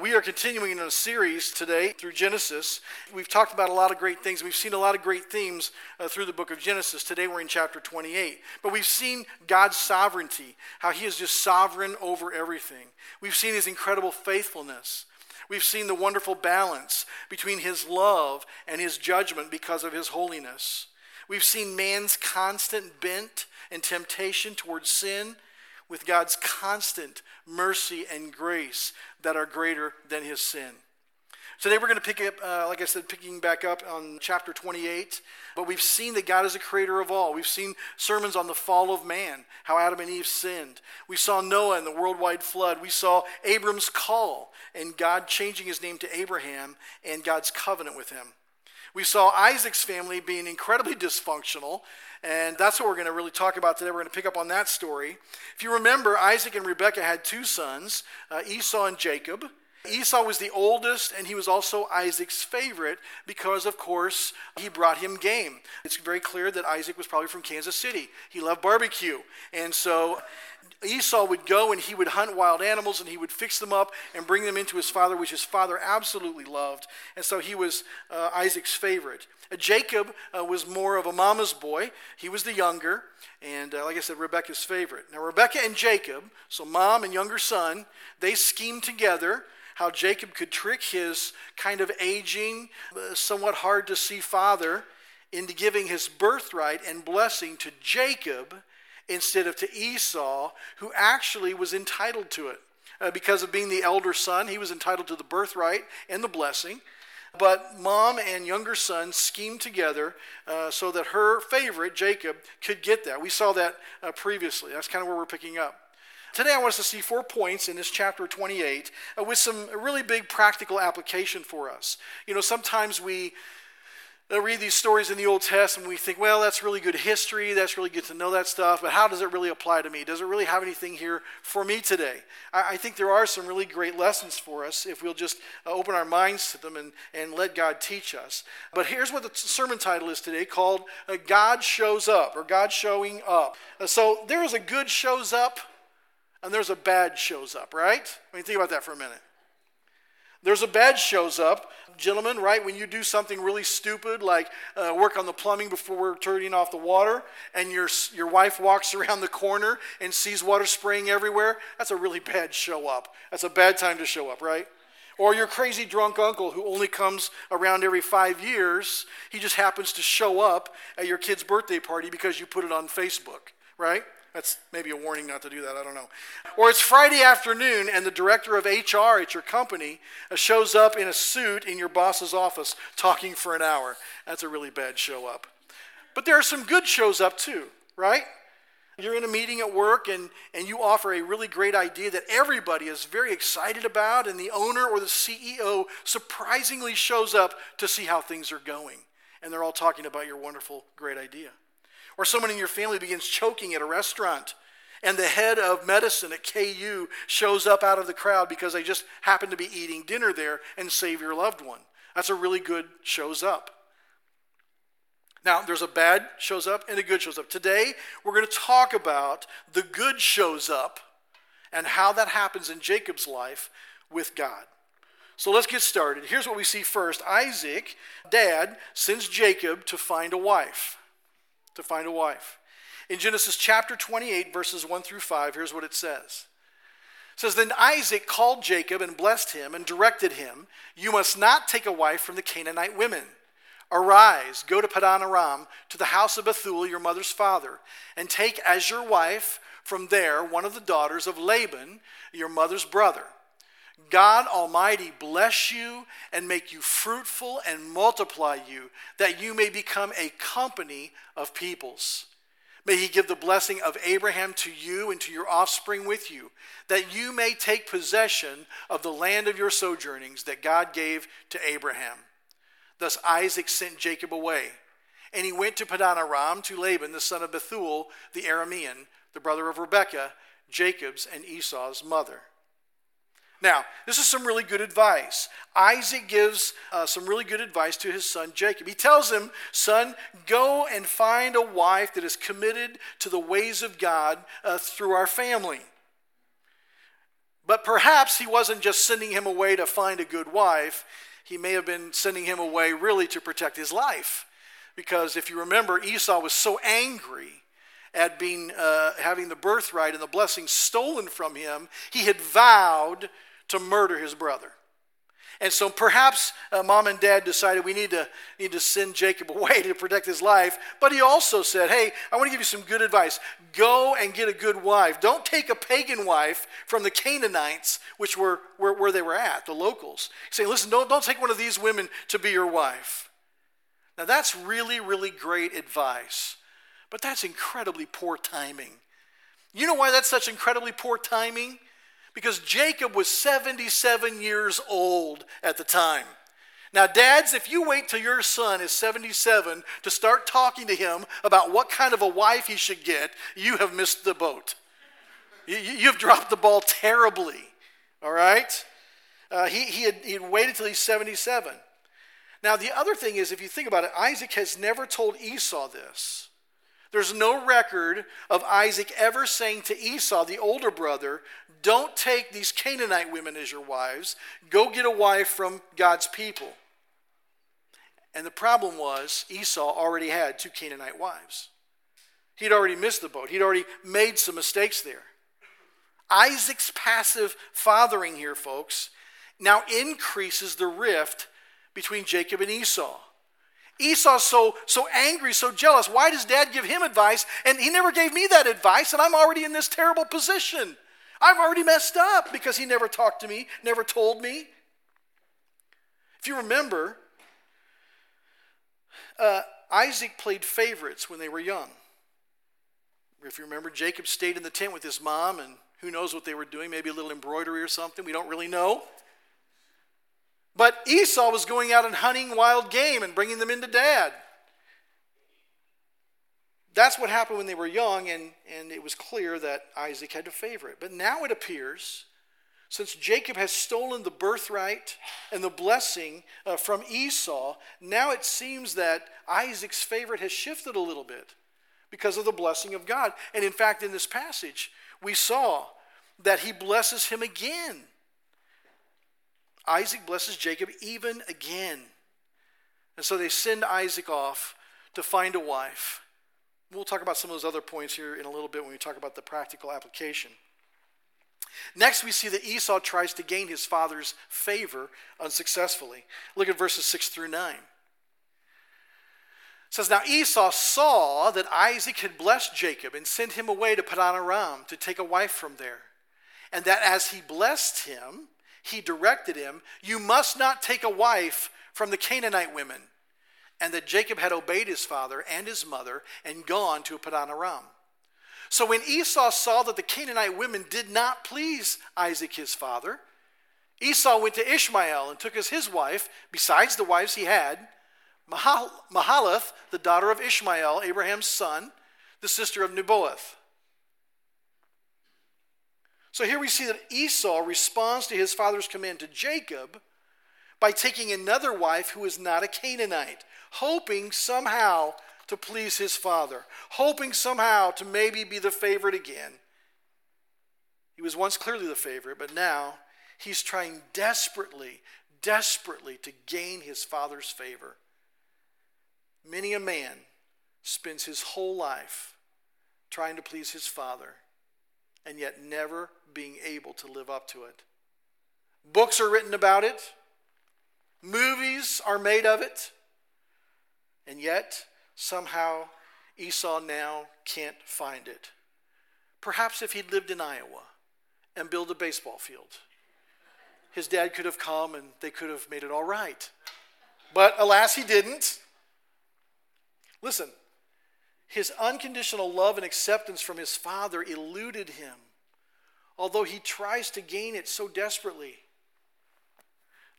We are continuing in a series today through Genesis. We've talked about a lot of great things. We've seen a lot of great themes uh, through the book of Genesis. Today we're in chapter 28. But we've seen God's sovereignty, how He is just sovereign over everything. We've seen His incredible faithfulness. We've seen the wonderful balance between His love and His judgment because of His holiness. We've seen man's constant bent and temptation towards sin with God's constant mercy and grace that are greater than his sin. Today we're going to pick up, uh, like I said, picking back up on chapter 28. But we've seen that God is a creator of all. We've seen sermons on the fall of man, how Adam and Eve sinned. We saw Noah and the worldwide flood. We saw Abram's call and God changing his name to Abraham and God's covenant with him. We saw Isaac's family being incredibly dysfunctional and that's what we're going to really talk about today. We're going to pick up on that story. If you remember, Isaac and Rebekah had two sons, uh, Esau and Jacob. Esau was the oldest, and he was also Isaac's favorite because, of course, he brought him game. It's very clear that Isaac was probably from Kansas City. He loved barbecue. And so Esau would go and he would hunt wild animals and he would fix them up and bring them into his father, which his father absolutely loved. And so he was uh, Isaac's favorite. Uh, Jacob uh, was more of a mama's boy. He was the younger, and uh, like I said, Rebecca's favorite. Now, Rebecca and Jacob, so mom and younger son, they schemed together how Jacob could trick his kind of aging, uh, somewhat hard to see father into giving his birthright and blessing to Jacob instead of to Esau, who actually was entitled to it. Uh, because of being the elder son, he was entitled to the birthright and the blessing. But mom and younger son schemed together uh, so that her favorite, Jacob, could get that. We saw that uh, previously. That's kind of where we're picking up. Today, I want us to see four points in this chapter 28 uh, with some really big practical application for us. You know, sometimes we They'll read these stories in the Old Testament, and we think, well, that's really good history. That's really good to know that stuff. But how does it really apply to me? Does it really have anything here for me today? I, I think there are some really great lessons for us if we'll just uh, open our minds to them and, and let God teach us. But here's what the sermon title is today called uh, God Shows Up or God Showing Up. Uh, so there is a good shows up and there's a bad shows up, right? I mean, think about that for a minute. There's a bad shows up. Gentlemen, right, when you do something really stupid, like uh, work on the plumbing before we're turning off the water, and your, your wife walks around the corner and sees water spraying everywhere, that's a really bad show up. That's a bad time to show up, right? Or your crazy drunk uncle who only comes around every five years, he just happens to show up at your kid's birthday party because you put it on Facebook, right? That's maybe a warning not to do that. I don't know. Or it's Friday afternoon and the director of HR at your company uh, shows up in a suit in your boss's office talking for an hour. That's a really bad show up. But there are some good shows up too, right? You're in a meeting at work and, and you offer a really great idea that everybody is very excited about, and the owner or the CEO surprisingly shows up to see how things are going. And they're all talking about your wonderful, great idea. Or someone in your family begins choking at a restaurant, and the head of medicine at KU shows up out of the crowd because they just happen to be eating dinner there and save your loved one. That's a really good shows up. Now, there's a bad shows up and a good shows up. Today, we're going to talk about the good shows up and how that happens in Jacob's life with God. So let's get started. Here's what we see first Isaac, dad, sends Jacob to find a wife to find a wife. In Genesis chapter 28, verses 1 through 5, here's what it says. It says, Then Isaac called Jacob and blessed him and directed him, You must not take a wife from the Canaanite women. Arise, go to Padan Aram, to the house of Bethuel, your mother's father, and take as your wife from there one of the daughters of Laban, your mother's brother. God Almighty bless you and make you fruitful and multiply you, that you may become a company of peoples. May he give the blessing of Abraham to you and to your offspring with you, that you may take possession of the land of your sojournings that God gave to Abraham. Thus Isaac sent Jacob away, and he went to Padan Aram to Laban, the son of Bethuel, the Aramean, the brother of Rebekah, Jacob's and Esau's mother. Now, this is some really good advice. Isaac gives uh, some really good advice to his son Jacob. He tells him, Son, go and find a wife that is committed to the ways of God uh, through our family. But perhaps he wasn't just sending him away to find a good wife, he may have been sending him away really to protect his life. Because if you remember, Esau was so angry at being, uh, having the birthright and the blessing stolen from him, he had vowed to murder his brother. And so perhaps uh, mom and dad decided we need to, need to send Jacob away to protect his life. But he also said, hey, I want to give you some good advice. Go and get a good wife. Don't take a pagan wife from the Canaanites, which were where, where they were at, the locals. He's saying, listen, don't, don't take one of these women to be your wife. Now, that's really, really great advice. But that's incredibly poor timing. You know why that's such incredibly poor timing? Because Jacob was 77 years old at the time. Now, dads, if you wait till your son is 77 to start talking to him about what kind of a wife he should get, you have missed the boat. You, have dropped the ball terribly, all right? Uh, he, he, had, he had waited till he's 77. Now, the other thing is, if you think about it, Isaac has never told Esau this. There's no record of Isaac ever saying to Esau, the older brother, Don't take these Canaanite women as your wives. Go get a wife from God's people. And the problem was, Esau already had two Canaanite wives. He'd already missed the boat, he'd already made some mistakes there. Isaac's passive fathering here, folks, now increases the rift between Jacob and Esau. Esau's so, so angry, so jealous. Why does dad give him advice? And he never gave me that advice, and I'm already in this terrible position. I've already messed up because he never talked to me, never told me. If you remember, uh, Isaac played favorites when they were young. If you remember, Jacob stayed in the tent with his mom, and who knows what they were doing, maybe a little embroidery or something. We don't really know. But Esau was going out and hunting wild game and bringing them into dad. That's what happened when they were young, and, and it was clear that Isaac had to favor it. But now it appears, since Jacob has stolen the birthright and the blessing uh, from Esau, now it seems that Isaac's favorite has shifted a little bit because of the blessing of God. And in fact, in this passage, we saw that he blesses him again. Isaac blesses Jacob even again. And so they send Isaac off to find a wife. We'll talk about some of those other points here in a little bit when we talk about the practical application. Next, we see that Esau tries to gain his father's favor unsuccessfully. Look at verses 6 through 9. It says, Now Esau saw that Isaac had blessed Jacob and sent him away to Padan Aram to take a wife from there, and that as he blessed him, he directed him, You must not take a wife from the Canaanite women. And that Jacob had obeyed his father and his mother and gone to Padan Aram. So when Esau saw that the Canaanite women did not please Isaac his father, Esau went to Ishmael and took as his wife, besides the wives he had, Mahal- Mahalath, the daughter of Ishmael, Abraham's son, the sister of Nebaioth. So here we see that Esau responds to his father's command to Jacob by taking another wife who is not a Canaanite, hoping somehow to please his father, hoping somehow to maybe be the favorite again. He was once clearly the favorite, but now he's trying desperately, desperately to gain his father's favor. Many a man spends his whole life trying to please his father and yet never being able to live up to it. Books are written about it, movies are made of it, and yet somehow Esau now can't find it. Perhaps if he'd lived in Iowa and built a baseball field, his dad could have come and they could have made it all right. But alas, he didn't. Listen, his unconditional love and acceptance from his father eluded him, although he tries to gain it so desperately.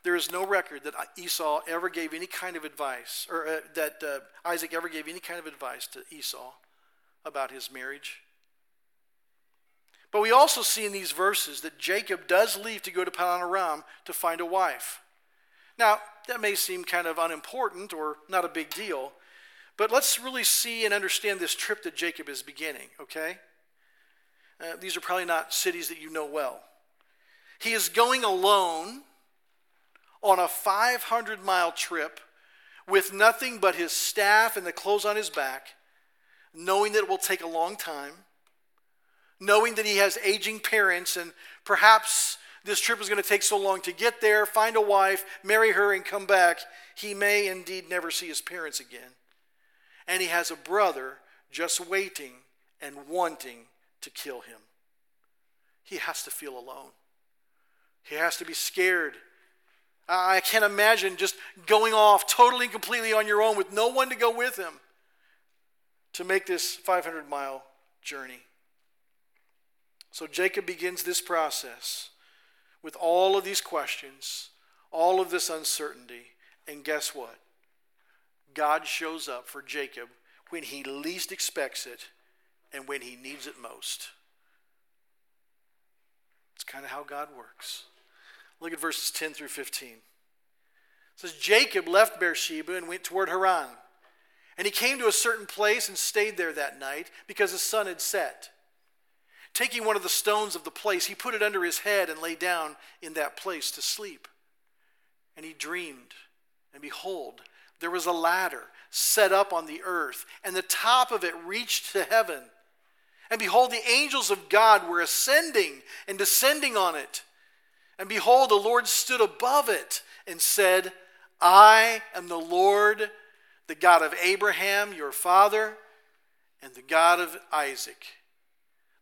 There is no record that Esau ever gave any kind of advice, or uh, that uh, Isaac ever gave any kind of advice to Esau about his marriage. But we also see in these verses that Jacob does leave to go to Padan to find a wife. Now, that may seem kind of unimportant or not a big deal, but let's really see and understand this trip that Jacob is beginning, okay? Uh, these are probably not cities that you know well. He is going alone on a 500 mile trip with nothing but his staff and the clothes on his back, knowing that it will take a long time, knowing that he has aging parents, and perhaps this trip is going to take so long to get there, find a wife, marry her, and come back. He may indeed never see his parents again. And he has a brother just waiting and wanting to kill him. He has to feel alone. He has to be scared. I can't imagine just going off totally and completely on your own with no one to go with him to make this 500 mile journey. So Jacob begins this process with all of these questions, all of this uncertainty. And guess what? God shows up for Jacob when he least expects it and when he needs it most. It's kind of how God works. Look at verses 10 through 15. It says Jacob left Beersheba and went toward Haran. And he came to a certain place and stayed there that night because the sun had set. Taking one of the stones of the place, he put it under his head and lay down in that place to sleep. And he dreamed, and behold, there was a ladder set up on the earth, and the top of it reached to heaven. And behold, the angels of God were ascending and descending on it. And behold, the Lord stood above it and said, I am the Lord, the God of Abraham, your father, and the God of Isaac.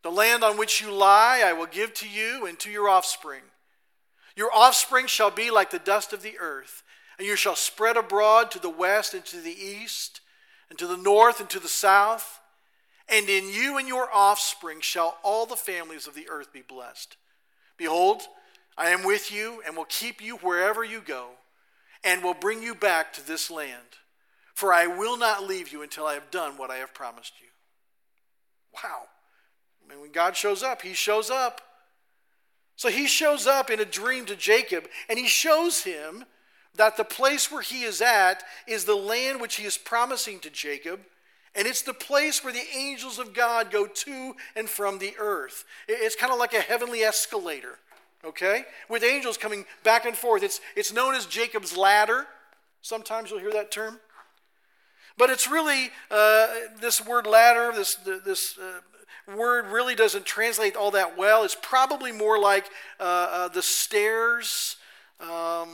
The land on which you lie I will give to you and to your offspring. Your offspring shall be like the dust of the earth, and you shall spread abroad to the west and to the east, and to the north and to the south. And in you and your offspring shall all the families of the earth be blessed. Behold, I am with you and will keep you wherever you go, and will bring you back to this land. For I will not leave you until I have done what I have promised you. Wow. I mean, when God shows up, He shows up. So He shows up in a dream to Jacob, and He shows him that the place where He is at is the land which He is promising to Jacob and it's the place where the angels of God go to and from the earth. It's kind of like a heavenly escalator, okay? With angels coming back and forth. It's, it's known as Jacob's ladder. Sometimes you'll hear that term. But it's really, uh, this word ladder, this, this uh, word really doesn't translate all that well. It's probably more like uh, uh the stairs um,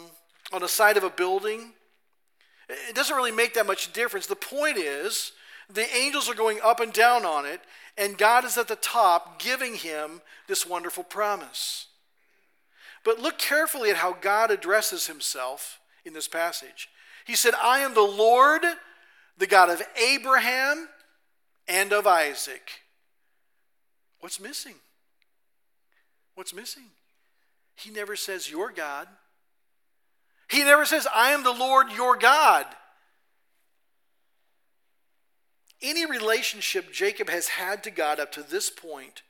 on the side of a building. It doesn't really make that much difference. The point is, the angels are going up and down on it, and God is at the top giving him this wonderful promise. But look carefully at how God addresses himself in this passage. He said, I am the Lord, the God of Abraham and of Isaac. What's missing? What's missing? He never says, Your God. He never says, I am the Lord your God. Any relationship Jacob has had to God up to this point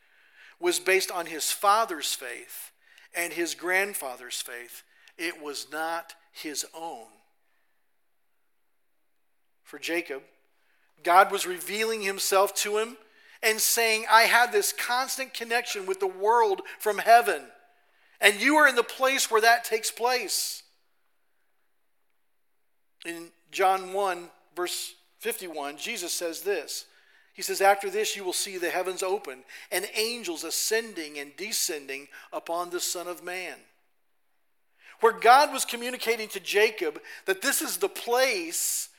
was based on his father's faith and his grandfather's faith. It was not his own. For Jacob, God was revealing himself to him and saying, I have this constant connection with the world from heaven, and you are in the place where that takes place. In John 1, verse 51, Jesus says this. He says, After this you will see the heavens open and angels ascending and descending upon the Son of Man. Where God was communicating to Jacob that this is the place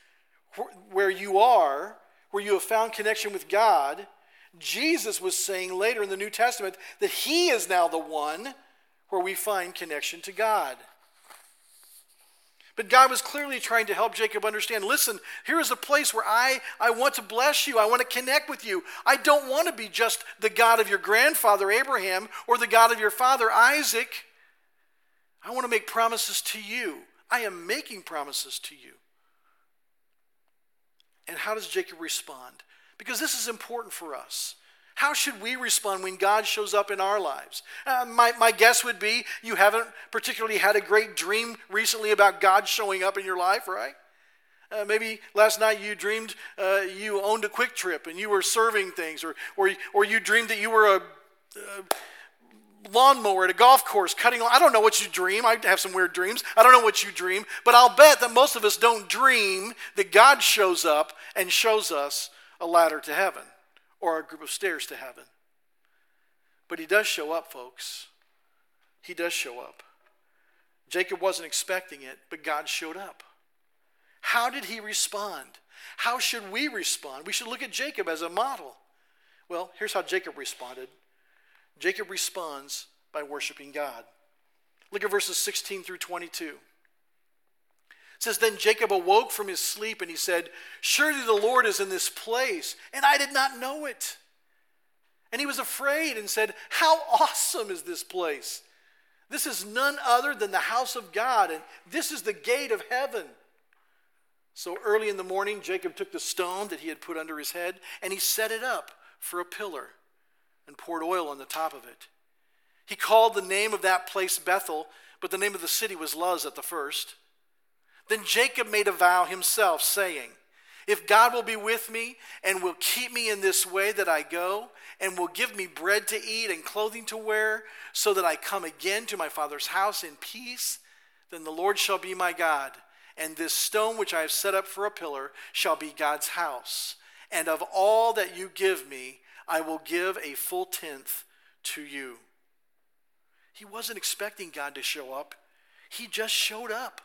where you are, where you have found connection with God, Jesus was saying later in the New Testament that He is now the one where we find connection to God. But God was clearly trying to help Jacob understand listen, here is a place where I, I want to bless you. I want to connect with you. I don't want to be just the God of your grandfather Abraham or the God of your father Isaac. I want to make promises to you. I am making promises to you. And how does Jacob respond? Because this is important for us. How should we respond when God shows up in our lives? Uh, my, my guess would be you haven't particularly had a great dream recently about God showing up in your life, right? Uh, maybe last night you dreamed uh, you owned a QuikTrip and you were serving things, or, or, or you dreamed that you were a, uh, lawnmower at a golf course cutting I don't know what you dream. I have some weird dreams. I don't know what you dream, but I'll bet that most of us don't dream that God shows up and shows us a ladder to heaven or a group of stairs to heaven. But he does show up, folks. He does show up. Jacob wasn't expecting it, but God showed up. How did he respond? How should we respond? We should look at Jacob as a model. Well, here's how Jacob responded Jacob responds by worshiping God. Look at verses 16 through 22. Says, Then Jacob awoke from his sleep and he said, Surely the Lord is in this place, and I did not know it. And he was afraid and said, How awesome is this place! This is none other than the house of God, and this is the gate of heaven. So early in the morning, Jacob took the stone that he had put under his head and he set it up for a pillar and poured oil on the top of it. He called the name of that place Bethel, but the name of the city was Luz at the first. Then Jacob made a vow himself, saying, If God will be with me and will keep me in this way that I go, and will give me bread to eat and clothing to wear, so that I come again to my father's house in peace, then the Lord shall be my God and this stone which I have set up for a pillar shall be God's house. And of all that you give me, I will give a full tenth to you. He wasn't expecting God to show up, he just showed up.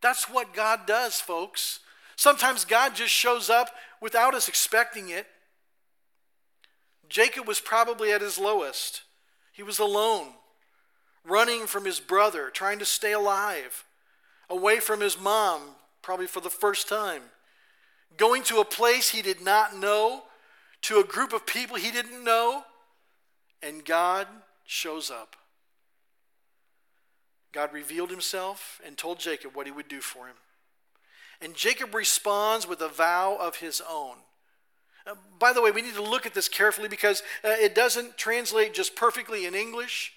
That's what God does, folks. Sometimes God just shows up without us expecting it. Jacob was probably at his lowest. He was alone, running from his brother, trying to stay alive away from his mom, probably for the first time, going to a place he did not know, to a group of people he didn't know, and God shows up. God revealed himself and told Jacob what he would do for him. And Jacob responds with a vow of his own. Uh, by the way, we need to look at this carefully because uh, it doesn't translate just perfectly in English.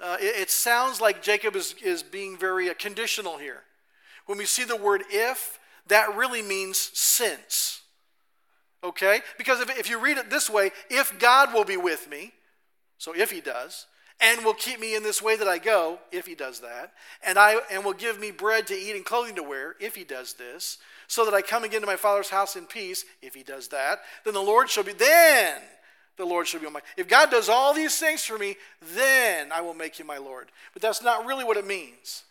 Uh, it, sounds like Jacob is, is being very conditional here. When we see the word if, that really means since. Okay? Because if you read it this way, if God will be with me, so if he does, and will keep me in this way that I go, if he does that, and I and will give me bread to eat and clothing to wear, if he does this, so that I come again to my father's house in peace, if he does that, then the Lord shall be then the Lord shall be my. If God does all these things for me, then I will make you my Lord. But that's not really what it means.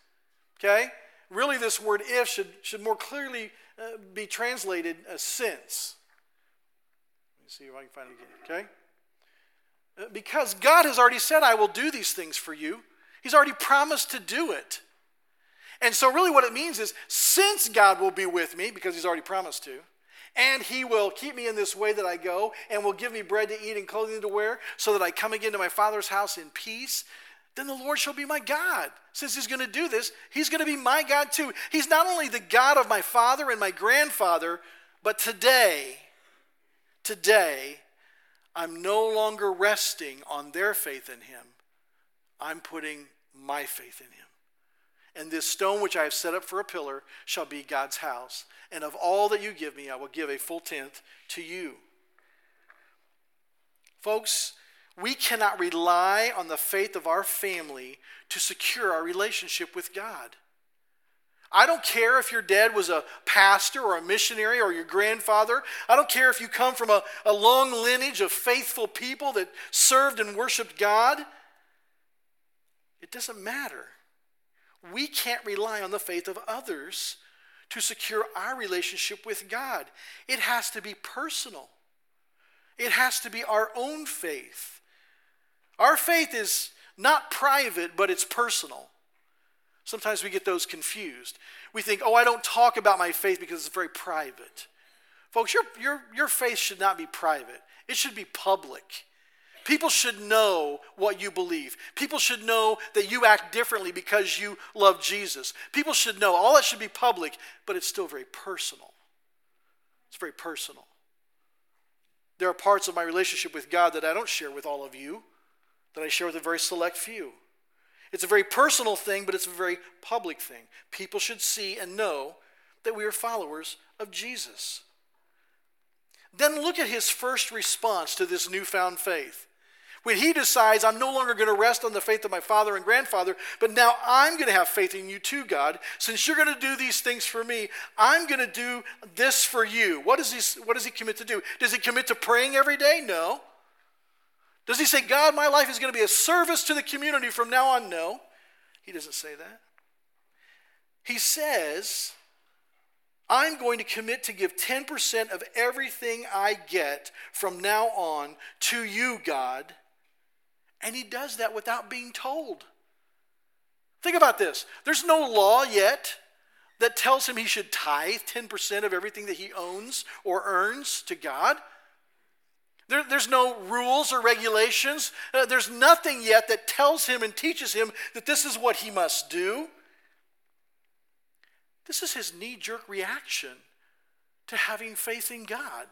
Okay? Really, this word if should, should more clearly uh, be translated as since. Let me see if I can find it again. Okay? Because God has already said, I will do these things for you. He's already promised to do it. And so, really, what it means is since God will be with me, because He's already promised to, and he will keep me in this way that I go, and will give me bread to eat and clothing to wear, so that I come again to my Father's house in peace. Then the Lord shall be my God. Since he's going to do this, he's going to be my God too. He's not only the God of my father and my grandfather, but today, today, I'm no longer resting on their faith in him. I'm putting my faith in him. And this stone which I have set up for a pillar shall be God's house. And of all that you give me, I will give a full tenth to you. Folks, we cannot rely on the faith of our family to secure our relationship with God. I don't care if your dad was a pastor or a missionary or your grandfather. I don't care if you come from a, a long lineage of faithful people that served and worshiped God. It doesn't matter we can't rely on the faith of others to secure our relationship with God. It has to be personal, it has to be our own faith. Our faith is not private, but it's personal. Sometimes we get those confused. We think, oh, I don't talk about my faith because it's very private. Folks, your, your, your faith should not be private, it should be public. People should know what you believe. People should know that you act differently because you love Jesus. People should know. All that should be public, but it's still very personal. It's very personal. There are parts of my relationship with God that I don't share with all of you, that I share with a very select few. It's a very personal thing, but it's a very public thing. People should see and know that we are followers of Jesus. Then look at his first response to this newfound faith. When he decides, I'm no longer going to rest on the faith of my father and grandfather, but now I'm going to have faith in you too, God. Since you're going to do these things for me, I'm going to do this for you. What does, he, what does he commit to do? Does he commit to praying every day? No. Does he say, God, my life is going to be a service to the community from now on? No. He doesn't say that. He says, I'm going to commit to give 10% of everything I get from now on to you, God. And he does that without being told. Think about this there's no law yet that tells him he should tithe 10% of everything that he owns or earns to God. There, there's no rules or regulations. Uh, there's nothing yet that tells him and teaches him that this is what he must do. This is his knee jerk reaction to having faith in God.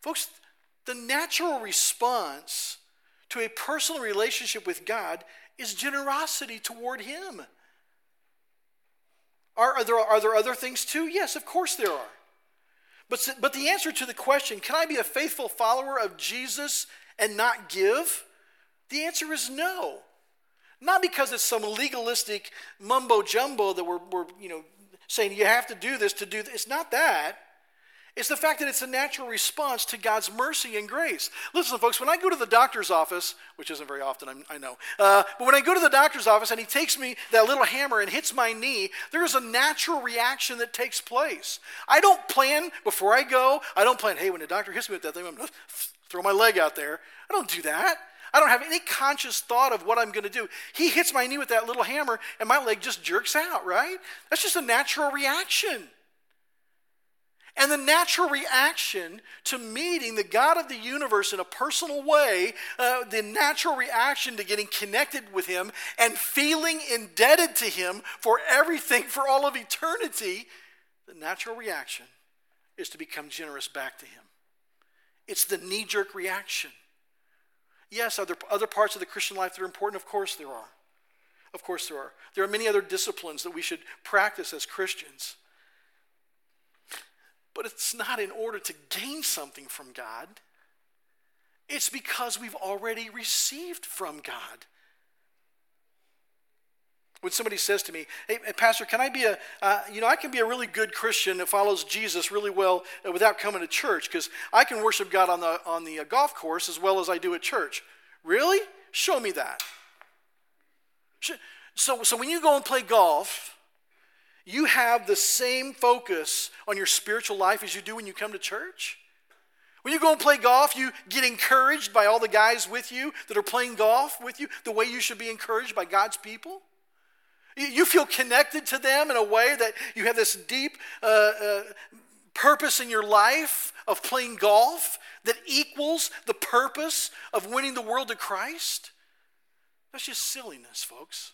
Folks, the natural response to a personal relationship with God is generosity toward him. Are, are, there, are there other things too? Yes, of course there are. But, but the answer to the question, can I be a faithful follower of Jesus and not give? The answer is no. Not because it's some legalistic mumbo jumbo that we're, we're you know, saying you have to do this to do this. It's not that. It's the fact that it's a natural response to God's mercy and grace. Listen, folks, when I go to the doctor's office, which isn't very often, I'm, i know, uh, but when I go to the doctor's office and he takes me that little hammer and hits my knee, there is a natural reaction that takes place. I don't plan before I go, I don't plan, hey, when the doctor hits me with that thing, I'm going to throw my leg out there. I don't do that. I don't have any conscious thought of what I'm going to do. He hits my knee with that little hammer, and my leg just jerks out, right? That's just a natural reaction. And the natural reaction to meeting the God of the universe in a personal way, uh, the natural reaction to getting connected with Him and feeling indebted to Him for everything for all of eternity, the natural reaction is to become generous back to Him. It's the knee jerk reaction. Yes, are there other parts of the Christian life that are important? Of course there are. Of course there are. There are many other disciplines that we should practice as Christians. But it's not in order to gain something from God, it's because we've already received from God. When somebody says to me, hey, Pastor, can I be a, uh, you know, I can be a really good Christian that follows Jesus really well uh, without coming to church because I can worship God on the, on the uh, golf course as well as I do at church. Really? Show me that. So, so when you go and play golf, you have the same focus on your spiritual life as you do when you come to church? When you go and play golf, you get encouraged by all the guys with you that are playing golf with you, the way you should be encouraged by God's people? You feel connected to them in a way that you have this deep uh, uh, purpose in your life of playing golf that equals the purpose of winning the world to Christ? That's just silliness, folks.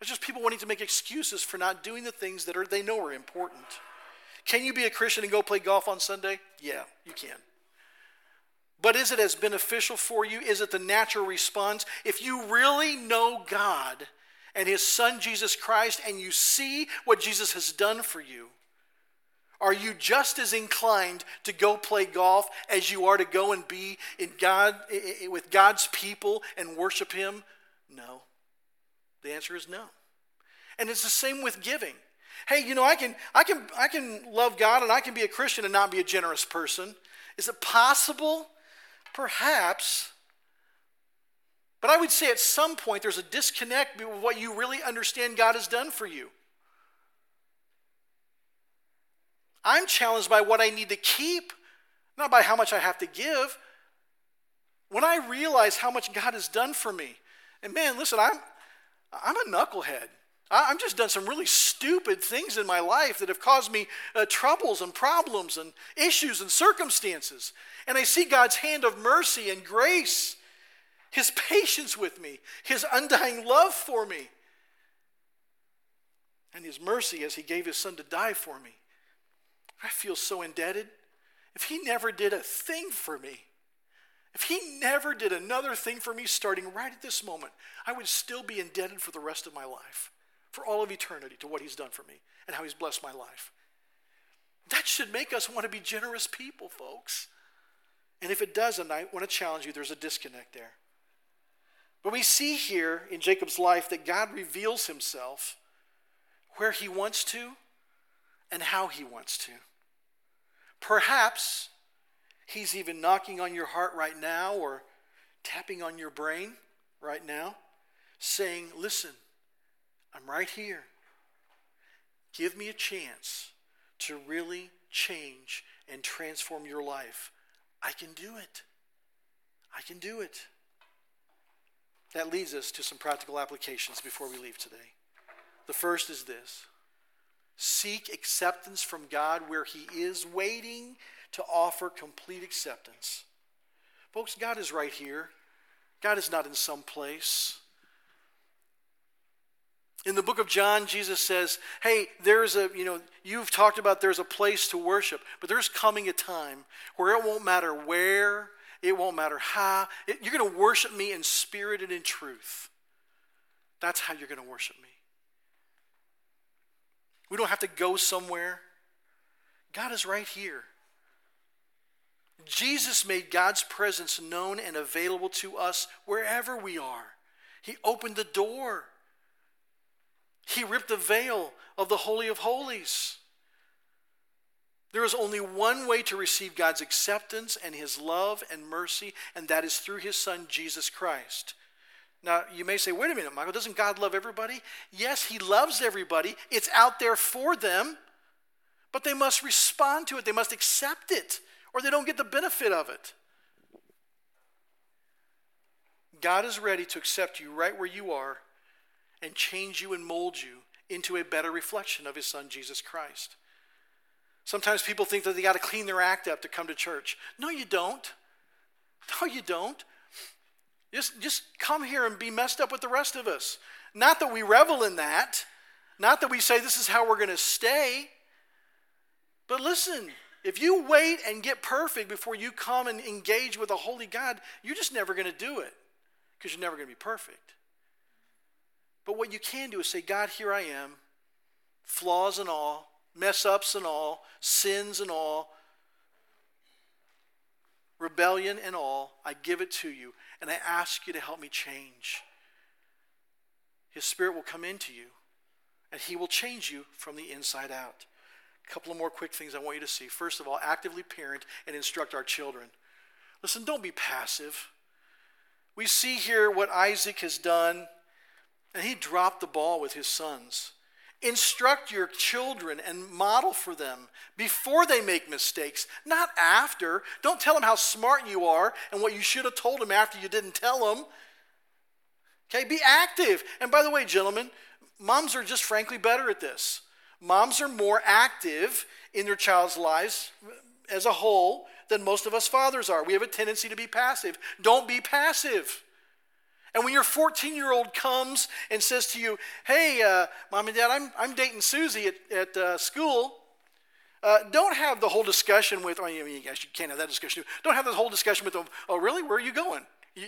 It's just people wanting to make excuses for not doing the things that are, they know are important. Can you be a Christian and go play golf on Sunday? Yeah, you can. But is it as beneficial for you? Is it the natural response? If you really know God and His Son Jesus Christ and you see what Jesus has done for you, are you just as inclined to go play golf as you are to go and be in God with God's people and worship Him? No. The answer is no. And it's the same with giving. Hey, you know, I can, I can, I can love God and I can be a Christian and not be a generous person. Is it possible? Perhaps. But I would say at some point there's a disconnect with what you really understand God has done for you. I'm challenged by what I need to keep, not by how much I have to give. When I realize how much God has done for me, and man, listen, I'm, I'm a knucklehead. I've just done some really stupid things in my life that have caused me uh, troubles and problems and issues and circumstances. And I see God's hand of mercy and grace, His patience with me, His undying love for me, and His mercy as He gave His Son to die for me. I feel so indebted. If He never did a thing for me, if he never did another thing for me starting right at this moment, I would still be indebted for the rest of my life, for all of eternity, to what he's done for me and how he's blessed my life. That should make us want to be generous people, folks. And if it doesn't, I want to challenge you there's a disconnect there. But we see here in Jacob's life that God reveals himself where he wants to and how he wants to. Perhaps he's even knocking on your heart right now or tapping on your brain right now, saying, Listen, I'm right here. Give me a chance to really change and transform your life. I can do it. I can do it. That leads us to some practical applications before we leave today. The first is this seek acceptance from God where He is waiting to offer complete acceptance. Folks, God is right here. God is not in some place. In the book of John, Jesus says, Hey, there's a, you know, you've talked about there's a place to worship, but there's coming a time where it won't matter where, it won't matter how. It, you're going to worship me in spirit and in truth. That's how you're going to worship me. We don't have to go somewhere. God is right here. Jesus made God's presence known and available to us wherever we are. He opened the door. He ripped the veil of the Holy of Holies. There is only one way to receive God's acceptance and His love and mercy, and that is through His Son, Jesus Christ. Now, you may say, wait a minute, Michael, doesn't God love everybody? Yes, He loves everybody. It's out there for them, but they must respond to it, they must accept it, or they don't get the benefit of it. God is ready to accept you right where you are and change you and mold you into a better reflection of his son, Jesus Christ. Sometimes people think that they got to clean their act up to come to church. No, you don't. No, you don't. Just, just come here and be messed up with the rest of us. Not that we revel in that, not that we say this is how we're going to stay. But listen, if you wait and get perfect before you come and engage with a holy God, you're just never going to do it because you're never going to be perfect. But what you can do is say, God, here I am, flaws and all, mess ups and all, sins and all, rebellion and all. I give it to you, and I ask you to help me change. His Spirit will come into you, and He will change you from the inside out. Couple of more quick things I want you to see. First of all, actively parent and instruct our children. Listen, don't be passive. We see here what Isaac has done and he dropped the ball with his sons. Instruct your children and model for them before they make mistakes, not after. Don't tell them how smart you are and what you should have told them after you didn't tell them. Okay, be active. And by the way, gentlemen, moms are just frankly better at this. Moms are more active in their child's lives as a whole than most of us fathers are. We have a tendency to be passive. Don't be passive. And when your 14 year old comes and says to you, Hey, uh, mom and dad, I'm, I'm dating Susie at, at uh, school, uh, don't have the whole discussion with, oh, I mean, you can't have that discussion. Don't have the whole discussion with them, oh, really? Where are you going?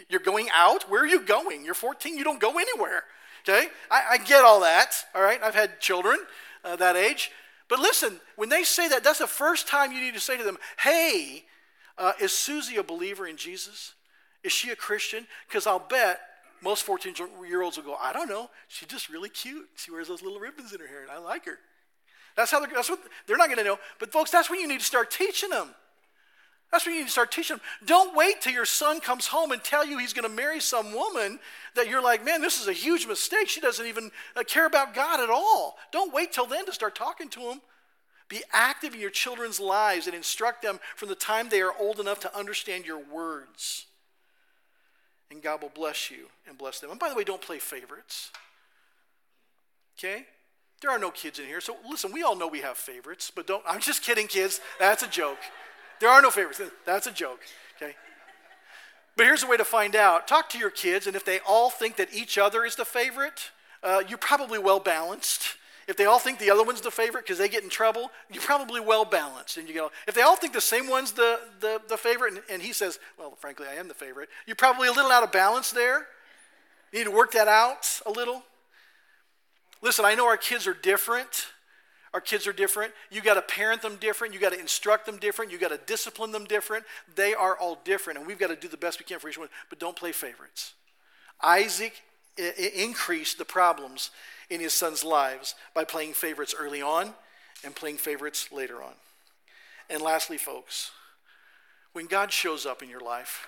You're going out? Where are you going? You're 14, you don't go anywhere. Okay? I, I get all that, all right? I've had children uh, that age. But listen, when they say that, that's the first time you need to say to them, Hey, uh, is Susie a believer in Jesus? Is she a Christian? Because I'll bet most 14 year olds will go, I don't know. She's just really cute. She wears those little ribbons in her hair, and I like her. That's how they're, that's what they're not going to know. But folks, that's when you need to start teaching them. That's when you need to start teaching them. Don't wait till your son comes home and tell you he's going to marry some woman that you're like, man, this is a huge mistake. She doesn't even uh, care about God at all. Don't wait till then to start talking to him. Be active in your children's lives and instruct them from the time they are old enough to understand your words and God will bless you and bless them. And by the way, don't play favorites. Okay? There are no kids in here. So listen, we all know we have favorites, but don't, I'm just kidding, kids. That's a joke. There are no favorites. That's a joke. Okay? But here's a way to find out talk to your kids, and if they all think that each other is the favorite, uh, you're probably well balanced. If they all think the other one's the favorite because they get in trouble, you're probably well balanced. And you go, if they all think the same one's the, the, the favorite, and, and he says, well, frankly, I am the favorite, you're probably a little out of balance there. You need to work that out a little. Listen, I know our kids are different. Our kids are different. You got to parent them different. You got to instruct them different. You got to discipline them different. They are all different, and we've got to do the best we can for each one. But don't play favorites. Isaac increased the problems in his son's lives by playing favorites early on and playing favorites later on. And lastly, folks, when God shows up in your life,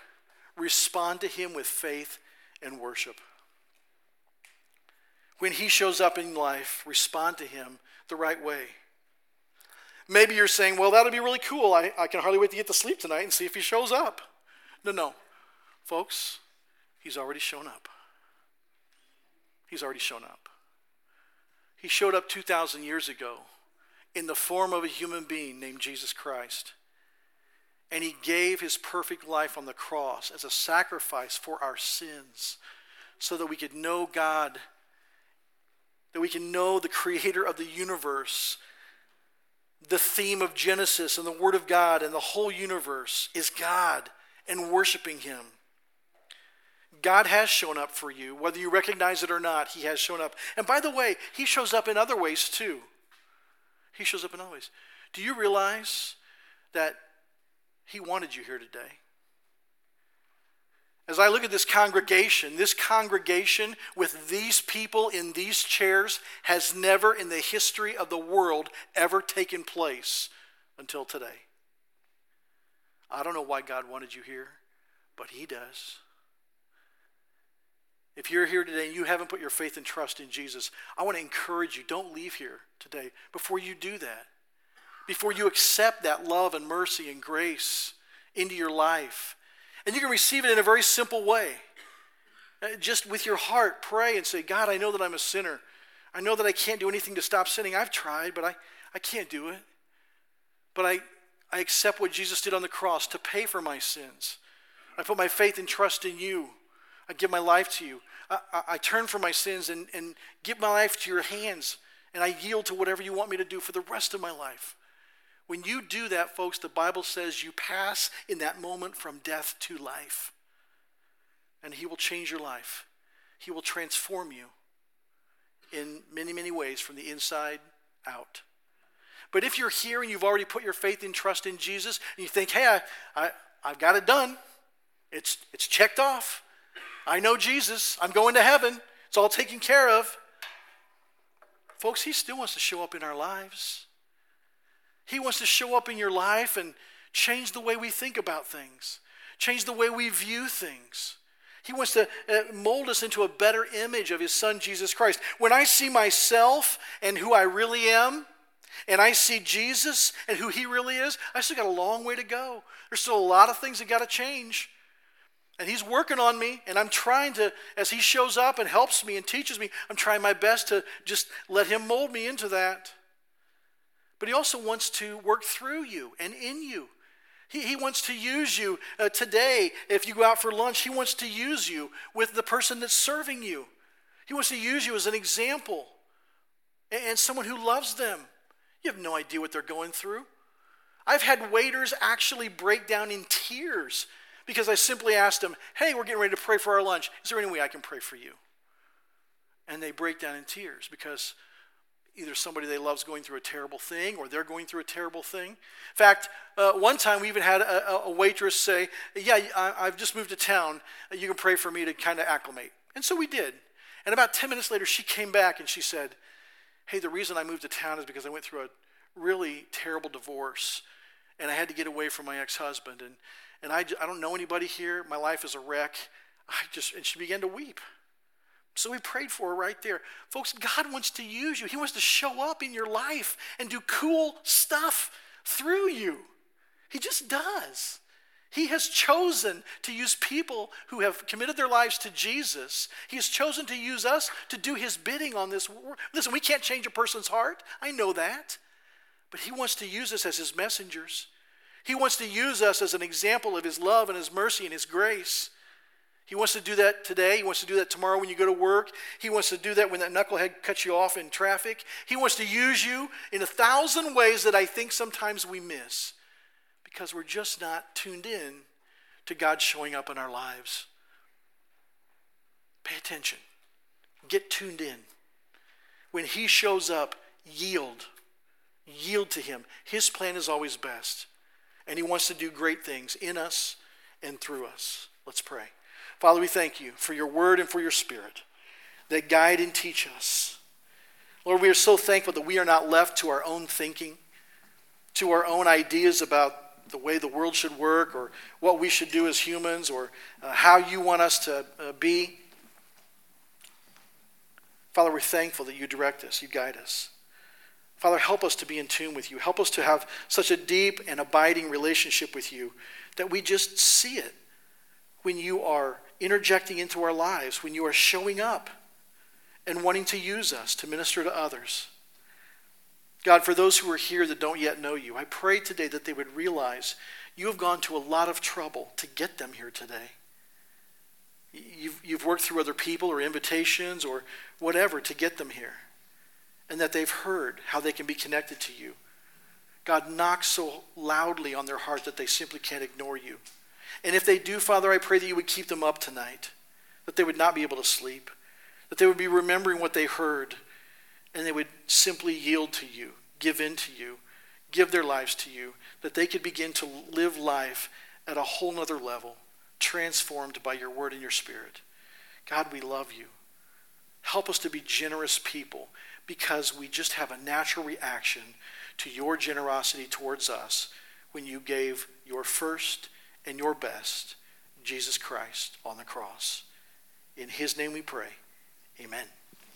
respond to him with faith and worship. When he shows up in life, respond to him the right way. Maybe you're saying, well, that'll be really cool. I, I can hardly wait to get to sleep tonight and see if he shows up. No, no. Folks, he's already shown up. He's already shown up. He showed up 2,000 years ago in the form of a human being named Jesus Christ. And he gave his perfect life on the cross as a sacrifice for our sins so that we could know God that we can know the creator of the universe. The theme of Genesis and the Word of God and the whole universe is God and worshiping Him. God has shown up for you. Whether you recognize it or not, He has shown up. And by the way, He shows up in other ways too. He shows up in other ways. Do you realize that He wanted you here today? As I look at this congregation, this congregation with these people in these chairs has never in the history of the world ever taken place until today. I don't know why God wanted you here, but He does. If you're here today and you haven't put your faith and trust in Jesus, I want to encourage you don't leave here today before you do that. Before you accept that love and mercy and grace into your life and you can receive it in a very simple way. Uh, just with your heart, pray and say, God, I know that I'm a sinner. I know that I can't do anything to stop sinning. I've tried, but I, I can't do it. But I, I accept what Jesus did on the cross to pay for my sins. I put my faith and trust in you. I give my life to you. I, I, I turn from my sins and, and give my life to your hands. And I yield to whatever you want me to do for the rest of my life. When you do that, folks, the Bible says you pass in that moment from death to life. And He will change your life, He will transform you in many, many ways from the inside out. But if you're here and you've already put your faith and trust in Jesus, and you think, hey, I, I, I've got it done, it's, it's checked off. I know Jesus, I'm going to heaven, it's all taken care of. Folks, He still wants to show up in our lives. He wants to show up in your life and change the way we think about things, change the way we view things. He wants to uh, mold us into a better image of His Son, Jesus Christ. When I see myself and who I really am, and I see Jesus and who He really is, I still got a long way to go. There's still a lot of things that got to change. And He's working on me, and I'm trying to, as He shows up and helps me and teaches me, I'm trying my best to just let Him mold me into that. But he also wants to work through you and in you. He, he wants to use you uh, today. If you go out for lunch, he wants to use you with the person that's serving you. He wants to use you as an example and, and someone who loves them. You have no idea what they're going through. I've had waiters actually break down in tears because I simply asked them, Hey, we're getting ready to pray for our lunch. Is there any way I can pray for you? And they break down in tears because either somebody they love is going through a terrible thing or they're going through a terrible thing. In fact, uh, one time we even had a, a waitress say, Yeah, I, I've just moved to town. You can pray for me to kind of acclimate. And so we did. And about 10 minutes later, she came back and she said, Hey, the reason I moved to town is because I went through a really terrible divorce and I had to get away from my ex husband. And, and I, I don't know anybody here. My life is a wreck. I just, and she began to weep. So we prayed for her right there. Folks, God wants to use you. He wants to show up in your life and do cool stuff through you. He just does. He has chosen to use people who have committed their lives to Jesus. He has chosen to use us to do his bidding on this world. Listen, we can't change a person's heart. I know that. But he wants to use us as his messengers. He wants to use us as an example of his love and his mercy and his grace. He wants to do that today. He wants to do that tomorrow when you go to work. He wants to do that when that knucklehead cuts you off in traffic. He wants to use you in a thousand ways that I think sometimes we miss because we're just not tuned in to God showing up in our lives. Pay attention, get tuned in. When He shows up, yield. Yield to Him. His plan is always best. And He wants to do great things in us and through us. Let's pray. Father, we thank you for your word and for your spirit that guide and teach us. Lord, we are so thankful that we are not left to our own thinking, to our own ideas about the way the world should work or what we should do as humans or uh, how you want us to uh, be. Father, we're thankful that you direct us, you guide us. Father, help us to be in tune with you. Help us to have such a deep and abiding relationship with you that we just see it when you are interjecting into our lives, when you are showing up and wanting to use us to minister to others. God, for those who are here that don't yet know you, I pray today that they would realize you have gone to a lot of trouble to get them here today. You've, you've worked through other people or invitations or whatever to get them here. And that they've heard how they can be connected to you. God knocks so loudly on their heart that they simply can't ignore you. And if they do, Father, I pray that you would keep them up tonight, that they would not be able to sleep, that they would be remembering what they heard, and they would simply yield to you, give in to you, give their lives to you, that they could begin to live life at a whole nother level, transformed by your word and your spirit. God, we love you. Help us to be generous people because we just have a natural reaction to your generosity towards us when you gave your first and your best, Jesus Christ, on the cross. In his name we pray. Amen.